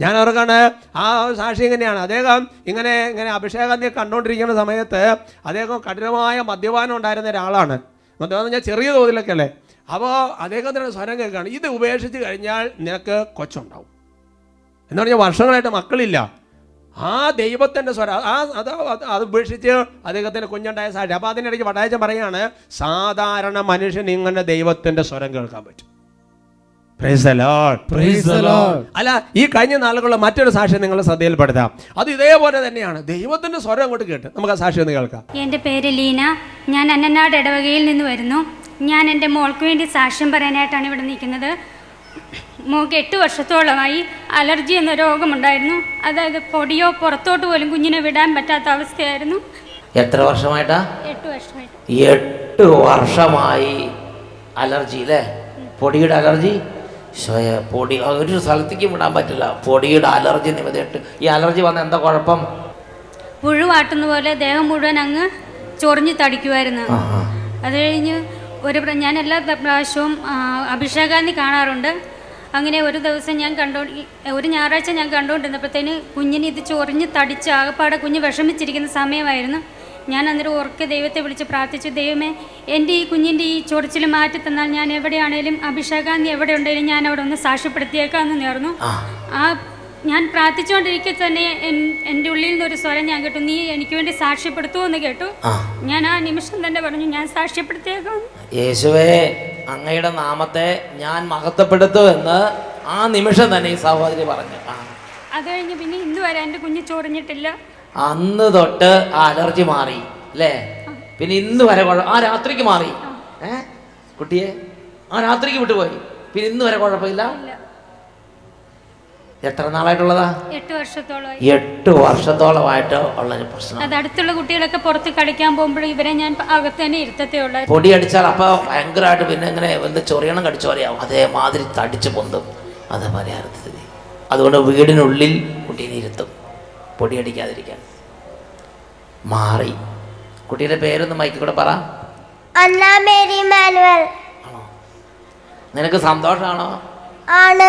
ഞാൻ ഓർക്കാണ് ആ സാക്ഷി ഇങ്ങനെയാണ്. അദ്ദേഹം ഇങ്ങനെ ഇങ്ങനെ അഭിഷേകാന്തിയെ കണ്ടുകൊണ്ടിരിക്കുന്ന സമയത്ത് അദ്ദേഹം കഠിനമായ മദ്യപാനം ഉണ്ടായിരുന്ന ഒരാളാണ്. മദ്യപാനം ഞാൻ ചെറിയ തോതിലൊക്കെ അല്ലേ? അപ്പോൾ അദ്ദേഹത്തിന്റെ സ്വരം കേൾക്കുകയാണ്. ഇത് ഉപേക്ഷിച്ച് കഴിഞ്ഞാൽ നിനക്ക് കൊച്ചുണ്ടാവും. എന്ന് പറഞ്ഞാൽ വർഷങ്ങളായിട്ട് മക്കളില്ല. ആ ദൈവത്തിന്റെ സ്വരം ആ അത് അത് ഉപേക്ഷിച്ച് അദ്ദേഹത്തിന് കുഞ്ഞുണ്ടായ സാഹചര്യം അപ്പോൾ അതിനിടയ്ക്ക് വടായച്ചൻ പറയാണ് സാധാരണ മനുഷ്യൻ ഇങ്ങനെ ദൈവത്തിന്റെ സ്വരം കേൾക്കാൻ പറ്റും. Praise the Lord. Praise the Lord. അല്ല ഈ കഴിഞ്ഞ നാളുകളുള്ള മറ്റൊരു സാക്ഷ്യം നിങ്ങൾ ശ്രദ്ധയിൽപ്പെടുത്താം. അത് ഇതേപോലെ തന്നെയാണ്. ദൈവത്തിന്റെ സ്വരം അങ്ങോട്ട് കേട്ട് നമുക്ക് ആ സാക്ഷി ഒന്ന് കേൾക്കാം. എന്റെ പേര് ലീന. ഞാൻ അന്നനാട് ഇടവകയിൽ നിന്ന് വരുന്നു. ഞാൻ എന്റെ മോൾക്ക് വേണ്ടി സാക്ഷ്യം പറയാനായിട്ടാണ് ഇവിടെ നിൽക്കുന്നത്. മോൾക്ക് എട്ട് വർഷത്തോളമായി അലർജി എന്ന രോഗമുണ്ടായിരുന്നു. അതായത് പൊടിയോ പുറത്തോട്ട് പോലും കുഞ്ഞിനെ വിടാൻ പറ്റാത്ത അവസ്ഥയായിരുന്നു. എത്ര വർഷമായിട്ടാ? എട്ട് വർഷമായിട്ട്. എട്ട് വർഷമായി അലർജി അല്ലേ പൊടിയുടെ അലർജി? പൊടി ഒരു സ്ഥലത്തേക്ക് വിടാൻ പറ്റില്ല. പൊടിയുടെ അലർജി നിമിതമായിട്ട് ഈ അലർജി വന്ന എന്താ കുഴപ്പം? പുഴുവാട്ടുന്ന പോലെ ദേഹം മുഴുവൻ അങ്ങ് ചൊറിഞ്ഞ് തടിക്കുമായിരുന്നു. അത് കഴിഞ്ഞ് ഒരു ഞാൻ എല്ലാ പ്രാവശ്യവും അഭിഷേകാന്തി കാണാറുണ്ട്. അങ്ങനെ ഒരു ദിവസം ഞാൻ കണ്ടോ ഒരു ഞായറാഴ്ച ഞാൻ കണ്ടുകൊണ്ടിരുന്നപ്പോഴത്തേന് കുഞ്ഞിന് ഇത് ചൊറിഞ്ഞ് തടിച്ച് ആകപ്പാടെ കുഞ്ഞ് വിഷമിച്ചിരിക്കുന്ന സമയമായിരുന്നു. ഞാൻ അന്നേരം ഉറക്കെ ദൈവത്തെ വിളിച്ച് പ്രാർത്ഥിച്ചു ദൈവമേ എന്റെ ഈ കുഞ്ഞിന്റെ ഈ ചൊറിച്ചിൽ മാറ്റി തന്നാൽ ഞാൻ എവിടെയാണേലും അഭിഷേകാന്തി എവിടെ ഉണ്ടെങ്കിലും ഞാൻ അവിടെ ഒന്ന് സാക്ഷ്യപ്പെടുത്തിയേക്കാന്ന് നേർന്നു ആ. ഞാൻ പ്രാർത്ഥിച്ചുകൊണ്ടിരിക്കെ തന്നെ എന്റെ ഉള്ളിൽ നിന്നൊരു സ്വരം ഞാൻ കേട്ടു നീ എനിക്ക് വേണ്ടി സാക്ഷ്യപ്പെടുത്തുമോ എന്ന് കേട്ടു ഞാൻ ആ നിമിഷം തന്നെ പറഞ്ഞു ഞാൻ സാക്ഷ്യപ്പെടുത്തിയേക്കാം യേശുവേ അങ്ങയുടെ നാമത്തെ ഞാൻ മഹത്വപ്പെടുത്തു എന്ന് ആ നിമിഷം തന്നെ ഈ സഹോദരി പറഞ്ഞു. അത് കഴിഞ്ഞ് പിന്നെ ഇന്ന് വരെ എന്റെ കുഞ്ഞ് ചൊറിഞ്ഞിട്ടില്ല. അന്ന് തൊട്ട് ആ അലർജി മാറി അല്ലേ? പിന്നെ ഇന്ന് വരെ കുഴപ്പം ആ രാത്രിക്ക് മാറി. ഏ? കുട്ടിയെ? ആ രാത്രിക്ക് വിട്ടുപോയി. പിന്നെ ഇന്ന് വരെ കുഴപ്പമില്ല? എത്ര നാളായിട്ടുള്ളതാ? എട്ട് വർഷത്തോളം എട്ട് വർഷത്തോളമായിട്ട് ഉള്ളൊരു പ്രശ്നം അത് അടുത്തുള്ള കുട്ടികളൊക്കെ പുറത്ത് കളിക്കാൻ പോകുമ്പോൾ ഇവരെ ഞാൻ അകത്ത് തന്നെ ഇരുത്തത്തേ പൊടി അടിച്ചാൽ അപ്പൊ ഭയങ്കരമായിട്ട് പിന്നെ ഇങ്ങനെ എന്ത് ചൊറിയണം കടിച്ചു പറയാം അതേമാതിരി തടിച്ച് പൊന്തും. അതേപോലെ സ്ഥിതി അതുകൊണ്ട് വീടിനുള്ളിൽ കുട്ടീനെ ഇരുത്തും. പൊടി അടിക്കാതിരിക്കാൻ. മാറി. കുട്ടിയുടെ പേരൊന്ന് മൈക്കിൽ കൂടെ പറ. മേരി മാനുവൽ നിനക്ക് സന്തോഷമാണോ ആണ്.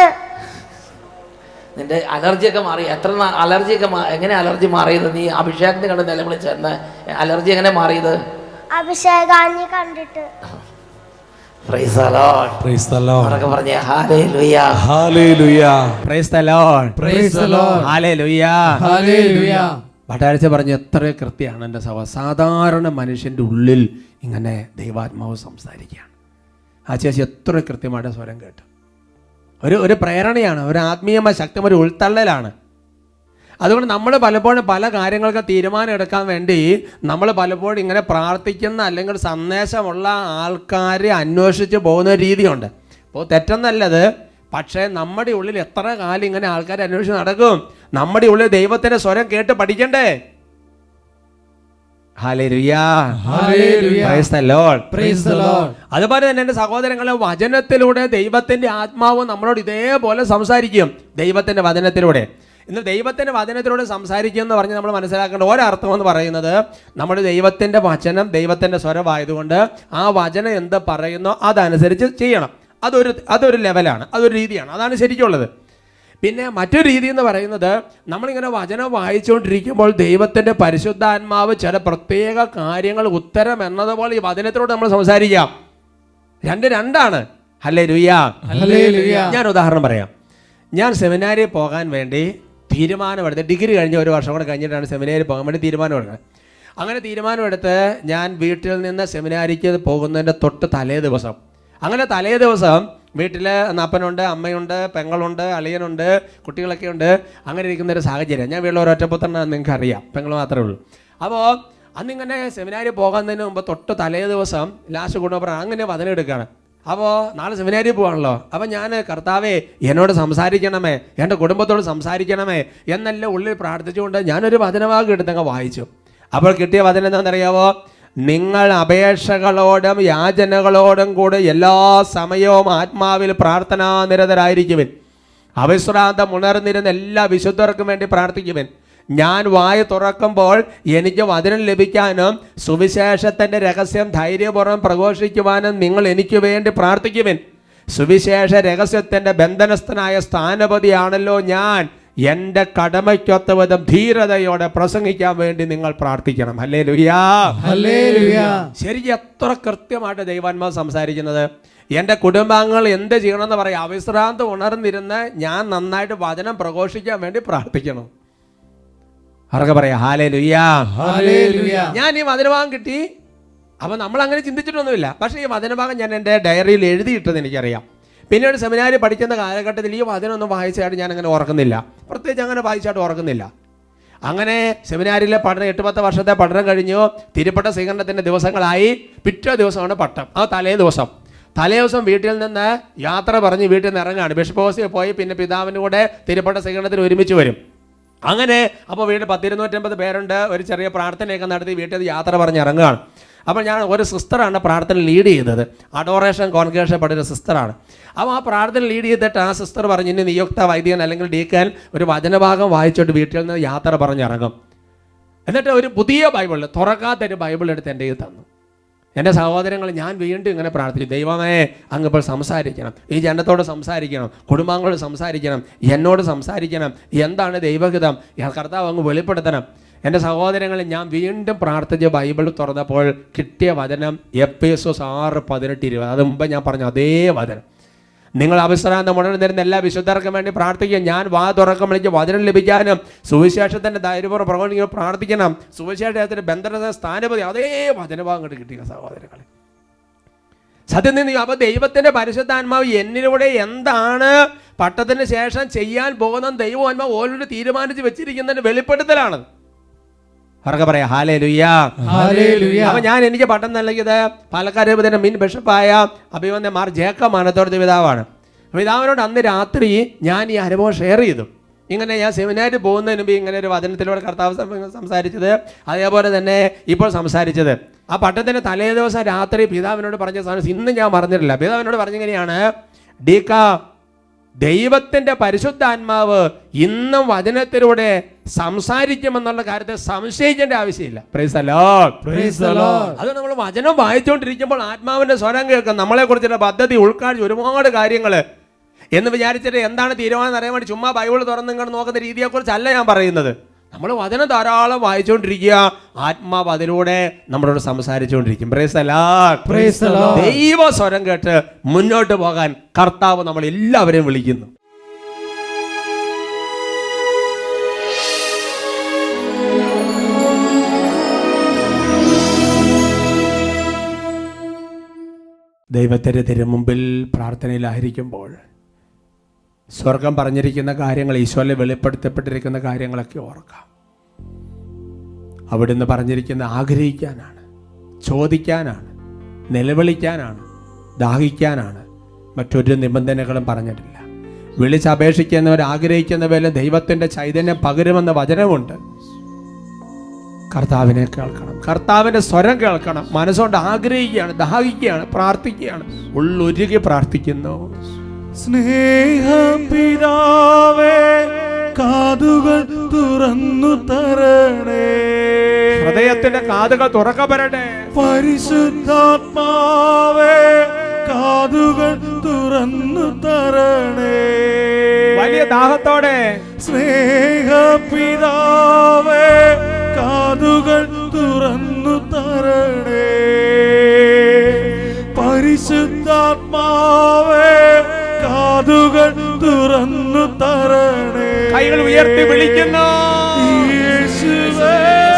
നിന്റെ അലർജിയൊക്കെ മാറി. എത്ര അലർജിയൊക്കെ എങ്ങനെ അലർജി മാറിയത്? നീ അഭിഷേകത്തിന് കണ്ട് നിലവിളിച്ചെന്ന് അലർജി എങ്ങനെ മാറിയത്? അഭിഷേകാഞ്ഞി കണ്ടിട്ട്. Praise the Lord. Praise the Lord. ഉറക്കെ പറഞ്ഞേ hallelujah Hallelujah. Price the Lord Praise the Lord. Hallelujah. Hallelujah. ഭട്ടാഴ്ച പറഞ്ഞ എത്ര കൃത്യമാണ് എന്റെ സഭ സാധാരണ മനുഷ്യന്റെ ഉള്ളിൽ ഇങ്ങനെ ദൈവാത്മാവ് സംസാരിക്കുകയാണ്. ആ ചേച്ചി എത്ര കൃത്യമായിട്ട് സ്വരം കേട്ടു. ഒരു ഒരു പ്രേരണയാണ് ഒരു ആത്മീയമായ ശക്തമായ ഒരു ഉൾത്തള്ളലാണ്. അതുകൊണ്ട് നമ്മൾ പലപ്പോഴും പല കാര്യങ്ങൾക്ക് തീരുമാനം എടുക്കാൻ വേണ്ടി നമ്മൾ പലപ്പോഴും ഇങ്ങനെ പ്രാർത്ഥിക്കുന്ന അല്ലെങ്കിൽ സന്ദേശമുള്ള ആൾക്കാരെ അന്വേഷിച്ച് പോകുന്ന രീതിയുണ്ട്. അപ്പോൾ തെറ്റെന്നല്ലത് പക്ഷേ നമ്മുടെ ഉള്ളിൽ എത്ര കാലം ഇങ്ങനെ ആൾക്കാരെ അന്വേഷിച്ച് നടക്കും? നമ്മുടെ ഉള്ളിൽ ദൈവത്തിന്റെ സ്വരം കേട്ട് പഠിക്കണ്ടേ? അതുപോലെ തന്നെ എന്റെ സഹോദരങ്ങളെ വചനത്തിലൂടെ ദൈവത്തിന്റെ ആത്മാവ് നമ്മളോട് ഇതേപോലെ സംസാരിക്കും. ദൈവത്തിന്റെ വചനത്തിലൂടെ. ഇന്ന് ദൈവത്തിന്റെ വചനത്തിലൂടെ സംസാരിക്കും എന്ന് പറഞ്ഞ് നമ്മൾ മനസ്സിലാക്കേണ്ട ഒരർത്ഥം എന്ന് പറയുന്നത് നമ്മുടെ ദൈവത്തിന്റെ വചനം ദൈവത്തിന്റെ സ്വരമായതുകൊണ്ട് ആ വചനം എന്ത് പറയുന്നോ അതനുസരിച്ച് ചെയ്യണം. അതൊരു അതൊരു ലെവലാണ് അതൊരു രീതിയാണ്. അതാണ് ശരിക്കുള്ളത്. പിന്നെ മറ്റൊരു രീതി എന്ന് പറയുന്നത് നമ്മളിങ്ങനെ വചനം വായിച്ചുകൊണ്ടിരിക്കുമ്പോൾ ദൈവത്തിന്റെ പരിശുദ്ധാത്മാവ് ചില പ്രത്യേക കാര്യങ്ങൾ ഉത്തരം എന്നതുപോലെ ഈ വചനത്തിലൂടെ നമ്മൾ സംസാരിക്കാം. രണ്ട് രണ്ടാണ്. അല്ലേ രുയ്യ. ഞാൻ ഉദാഹരണം പറയാം. ഞാൻ സെമിനാരിൽ പോകാൻ വേണ്ടി തീരുമാനമെടുത്ത് ഡിഗ്രി കഴിഞ്ഞ ഒരു വർഷം കൂടെ കഴിഞ്ഞിട്ടാണ് സെമിനാരിൽ പോകാൻ വേണ്ടി തീരുമാനമെടുക്കുന്നത് അങ്ങനെ തീരുമാനമെടുത്ത് ഞാൻ വീട്ടിൽ നിന്ന് സെമിനാരിക്ക് പോകുന്നതിന്റെ തൊട്ട് തലേ ദിവസം. അങ്ങനെ തലേ ദിവസം വീട്ടിൽ അപ്പനുണ്ട് അമ്മയുണ്ട് പെങ്ങളുണ്ട് അളിയനുണ്ട് കുട്ടികളൊക്കെ ഉണ്ട് അങ്ങനെ ഇരിക്കുന്ന ഒരു സാഹചര്യം. ഞാൻ വീട്ടിൽ ഒരൊറ്റപ്പുത്രനാണ് നിങ്ങൾക്ക് അറിയാം. പെങ്ങൾ മാത്രമേ ഉള്ളൂ. അപ്പോൾ അന്നിങ്ങനെ സെമിനാരിൽ പോകുന്നതിന് മുമ്പ് തൊട്ട് തലേ ദിവസം ലാസ്റ്റ് കൊണ്ടുപോകാൻ അങ്ങനെ വചനെടുക്കുകയാണ് അപ്പോൾ നാളെ സെമിനാരിൽ പോകാണല്ലോ. അപ്പോൾ ഞാൻ കർത്താവേ എന്നോട് സംസാരിക്കണമേ എന്റെ കുടുംബത്തോട് സംസാരിക്കണമേ എന്നെല്ലാം ഉള്ളിൽ പ്രാർത്ഥിച്ചുകൊണ്ട് ഞാനൊരു വചനവാക്ക് എടുത്തങ്ങ് വായിച്ചു. അപ്പോൾ കിട്ടിയ വചനം എന്താണെന്നറിയാവോ? നിങ്ങൾ അപേക്ഷകളോടും യാചനകളോടും കൂടെ എല്ലാ സമയവും ആത്മാവിൽ പ്രാർത്ഥനാ നിരതരായിരിക്കുവൻ. അവിശ്രാന്തം ഉണർന്നിരുന്ന എല്ലാ വിശുദ്ധർക്കും വേണ്ടി പ്രാർത്ഥിക്കുവിൻ. ഞാൻ വായ തുറക്കുമ്പോൾ എനിക്ക് വചനം ലഭിക്കാനും സുവിശേഷത്തിന്റെ രഹസ്യം ധൈര്യപൂർവം പ്രഘോഷിക്കുവാനും നിങ്ങൾ എനിക്ക് വേണ്ടി പ്രാർത്ഥിക്കുവിൻ. സുവിശേഷ രഹസ്യത്തിന്റെ ബന്ധനസ്ഥനായ സ്ഥാനപതിയാണല്ലോ ഞാൻ. എന്റെ കടമയ്ക്കൊത്ത വിധം ധീരതയോടെ പ്രസംഗിക്കാൻ വേണ്ടി നിങ്ങൾ പ്രാർത്ഥിക്കണം. അല്ലേ ലുയാ ശരി ശരിക്കും എത്ര കൃത്യമായിട്ട് ദൈവാന്മാർ സംസാരിക്കുന്നത്? എന്റെ കുടുംബാംഗങ്ങൾ എന്ത് ചെയ്യണമെന്ന് പറയാം. അവിശ്രാന്ത് ഉണർന്നിരുന്ന് ഞാൻ നന്നായിട്ട് വചനം പ്രഘോഷിക്കാൻ വേണ്ടി പ്രാർത്ഥിക്കണം. അവർക്ക് പറയാം? ഹാലേ ലുയാ ഞാൻ ഈ വചനഭാഗം കിട്ടി. അപ്പം നമ്മൾ അങ്ങനെ ചിന്തിച്ചിട്ടൊന്നുമില്ല. പക്ഷേ ഈ വചനഭാഗം ഞാൻ എന്റെ ഡയറിയിൽ എഴുതിയിട്ടെന്ന് എനിക്കറിയാം. പിന്നീട് സെമിനാരി പഠിക്കുന്ന കാലഘട്ടത്തിൽ ഈ വചനമൊന്നും വായിച്ചായിട്ട് ഞാൻ അങ്ങനെ ഓർക്കുന്നില്ല. പ്രത്യേകിച്ച് അങ്ങനെ വായിച്ചായിട്ട് ഓർക്കുന്നില്ല. അങ്ങനെ സെമിനാരിയിലെ പഠനം എട്ട് പത്ത് വർഷത്തെ പഠനം കഴിഞ്ഞു. തിരുപ്പട്ട സ്വീകരണത്തിന്റെ ദിവസങ്ങളായി പിറ്റേ ദിവസമാണ് പട്ടം. ആ തലേ ദിവസം. തലേ ദിവസം വീട്ടിൽ നിന്ന് യാത്ര പറഞ്ഞ് വീട്ടിൽ നിന്ന് ഇറങ്ങാണ്. ബിഷപ്പ് ഹൗസിൽ പോയി പിന്നെ പിതാവിന്റെ കൂടെ തിരുപ്പട്ട സ്വീകരണത്തിന് ഒരുമിച്ച് വരും. അങ്ങനെ അപ്പോൾ വീട്ടിൽ പത്തിരുന്നൂറ്റമ്പത് പേരുണ്ട്. ഒരു ചെറിയ പ്രാർത്ഥനയൊക്കെ നടത്തി വീട്ടിൽ യാത്ര പറഞ്ഞ് ഇറങ്ങുകയാണ്. അപ്പോൾ ഞാൻ ഒരു സിസ്റ്ററാണ് പ്രാർത്ഥന ലീഡ് ചെയ്തത് അഡോറേഷൻ കോൺഗ്രേഷൻ പഠിച്ച സിസ്റ്ററാണ്. അപ്പോൾ ആ പ്രാർത്ഥന ലീഡ് ചെയ്തിട്ട് ആ സിസ്റ്റർ പറഞ്ഞു ഇനി നിയുക്ത വൈദികൻ അല്ലെങ്കിൽ ഡീക്കാൻ ഒരു വചനഭാഗം വായിച്ചോട്ട് വീട്ടിൽ നിന്ന് യാത്ര പറഞ്ഞിറങ്ങും. എന്നിട്ട് ഒരു പുതിയ ബൈബിൾ തുറക്കാത്തൊരു ബൈബിൾ എടുത്ത് എന്റെ കയ്യിൽ തന്നു. എന്റെ സഹോദരങ്ങൾ ഞാൻ വീണ്ടും ഇങ്ങനെ പ്രാർത്ഥിച്ചു. ദൈവമേ അങ്ങ് ഇപ്പോൾ സംസാരിക്കണം. ഈ ജനത്തോട് സംസാരിക്കണം. കുടുംബാംഗങ്ങളോട് സംസാരിക്കണം. എന്നോട് സംസാരിക്കണം. എന്താണ് ദൈവഹിതം? കർത്താവ് അങ്ങ് വെളിപ്പെടുത്തണം. എന്റെ സഹോദരങ്ങൾ ഞാൻ വീണ്ടും പ്രാർത്ഥിച്ച് ബൈബിൾ തുറന്നപ്പോൾ കിട്ടിയ വചനം എസ് ആറ് പതിനെട്ട് ഇരുപത്. അത് മുമ്പ് ഞാൻ പറഞ്ഞു അതേ വചനം. നിങ്ങൾ അവസരാന്തം ഉണർന്നിരുന്ന എല്ലാ വിശുദ്ധർക്കും വേണ്ടി പ്രാർത്ഥിക്കുക. ഞാൻ വാ തുറക്കം വിളിച്ച് വചനം ലഭിക്കാനും സുവിശേഷത്തിന്റെ ധൈര്യപൂർവം പ്രകടനം പ്രാർത്ഥിക്കണം. സുവിശേഷത്തിന്റെ ബന്ധന സ്ഥാനപതി. അതേ വചനഭാഗം കണ്ട് കിട്ടിയ സഹോദരങ്ങളെ. സത്യം നിന്ന് അപ്പൊ ദൈവത്തിന്റെ പരിശുദ്ധാത്മാവ് എന്നിലൂടെ എന്താണ് പട്ടത്തിന് ശേഷം ചെയ്യാൻ പോകുന്ന ദൈവാത്മാവ് ഓൾറെഡി തീരുമാനിച്ച് വെച്ചിരിക്കുന്നതിന്റെ വെളിപ്പെടുത്തലാണ്. അവർക്ക് പറയാം. ഹാലേ ലുയാ അപ്പൊ ഞാൻ എനിക്ക് പട്ടം നൽകിയത് പാലക്കാട് രൂപതയുടെ മിൻ ബിഷപ്പായ അഭിമന്യ മാർ ജേക്കബ് മാനത്തോടത്തെ പിതാവാണ്. പിതാവിനോട് അന്ന് രാത്രി ഞാൻ ഈ അനുഭവം ഷെയർ ചെയ്തു. ഇങ്ങനെ ഞാൻ സെമിനാറിൽ പോകുന്നതിന് മുമ്പ് ഇങ്ങനെ ഒരു വചനത്തിലൂടെ കർത്താവ് സംസാരിച്ചത് അതേപോലെ തന്നെ ഇപ്പോൾ സംസാരിച്ചത്. ആ പട്ടത്തിന്റെ തലേ ദിവസം രാത്രി പിതാവിനോട് പറഞ്ഞ സാധനം ഇന്ന് ഞാൻ പറഞ്ഞിട്ടില്ല പിതാവിനോട് പറഞ്ഞെങ്ങനെയാണ് ഡീക്ക ദൈവത്തിന്റെ പരിശുദ്ധാത്മാവ് ഇന്നും വചനത്തിലൂടെ സംസാരിക്കുമെന്നുള്ള കാര്യത്തെ സംശയിക്കേണ്ട ആവശ്യമില്ല. അത് നമ്മൾ വചനം വായിച്ചുകൊണ്ടിരിക്കുമ്പോൾ ആത്മാവിന്റെ സ്വരം കേൾക്കും. നമ്മളെ കുറിച്ചുള്ള പദ്ധതി ഉൾക്കാഴ്ച ഒരുപാട് കാര്യങ്ങൾ എന്ന് വിചാരിച്ചിട്ട് എന്താണ് തീരുമാനം അറിയാൻ വേണ്ടി ചുമ്മാ ബൈബിൾ തുറന്ന് ഇങ്ങോട്ട് നോക്കുന്ന രീതിയെക്കുറിച്ചല്ല ഞാൻ പറയുന്നത്. നമ്മൾ വചനം ധാരാളം വായിച്ചുകൊണ്ടിരിക്കുക. ആത്മാവ് അതിലൂടെ നമ്മളോട് സംസാരിച്ചുകൊണ്ടിരിക്കും. ദൈവ സ്വരം കേട്ട് മുന്നോട്ട് പോകാൻ കർത്താവ് നമ്മൾ എല്ലാവരെയും വിളിക്കുന്നു. ദൈവത്തിന്റെ തിരുമുമ്പിൽ പ്രാർത്ഥനയിലായിരിക്കുമ്പോൾ സ്വർഗം പറഞ്ഞിരിക്കുന്ന കാര്യങ്ങൾ ഈശോലെ വെളിപ്പെടുത്തപ്പെട്ടിരിക്കുന്ന കാര്യങ്ങളൊക്കെ ഓർക്കാം. അവിടുന്ന് പറഞ്ഞിരിക്കുന്ന ആഗ്രഹിക്കാനാണ് ചോദിക്കാനാണ് നിലവിളിക്കാനാണ് ദാഹിക്കാനാണ് മറ്റൊരു നിബന്ധനകളും പറഞ്ഞിട്ടില്ല. വിളിച്ചപേക്ഷിക്കുന്നവർ ആഗ്രഹിക്കുന്നവരെ ദൈവത്തിന്റെ ചൈതന്യം പകരുമെന്ന വചനമുണ്ട്. കർത്താവിനെ കേൾക്കണം. കർത്താവിന്റെ സ്വരം കേൾക്കണം. മനസ്സുകൊണ്ട് ആഗ്രഹിക്കുകയാണ് ദാഹിക്കുകയാണ് പ്രാർത്ഥിക്കുകയാണ്. ഉള്ളൊരുകി പ്രാർത്ഥിക്കുന്നു. സ്നേഹപിതാവേ കാതുകൾ തുറന്നു തരണേ. ഹൃദയത്തിന്റെ കാതുകൾ തുറക്കപ്പെടട്ടെ പരിശുദ്ധാത്മാവേ കാതുകൾ തുറന്നു തരണേ. വലിയ ദാഹത്തോടെ. സ്നേഹപിതാവേ കാതുകൾ തുറന്നു തരണേ. പരിശുദ്ധാത്മാവേ കാതുകൾ തുറന്നു തരണേ. കൈകൾ ഉയർത്തി വിളിക്കുന്നു. യേശുവേ യേശുവേ.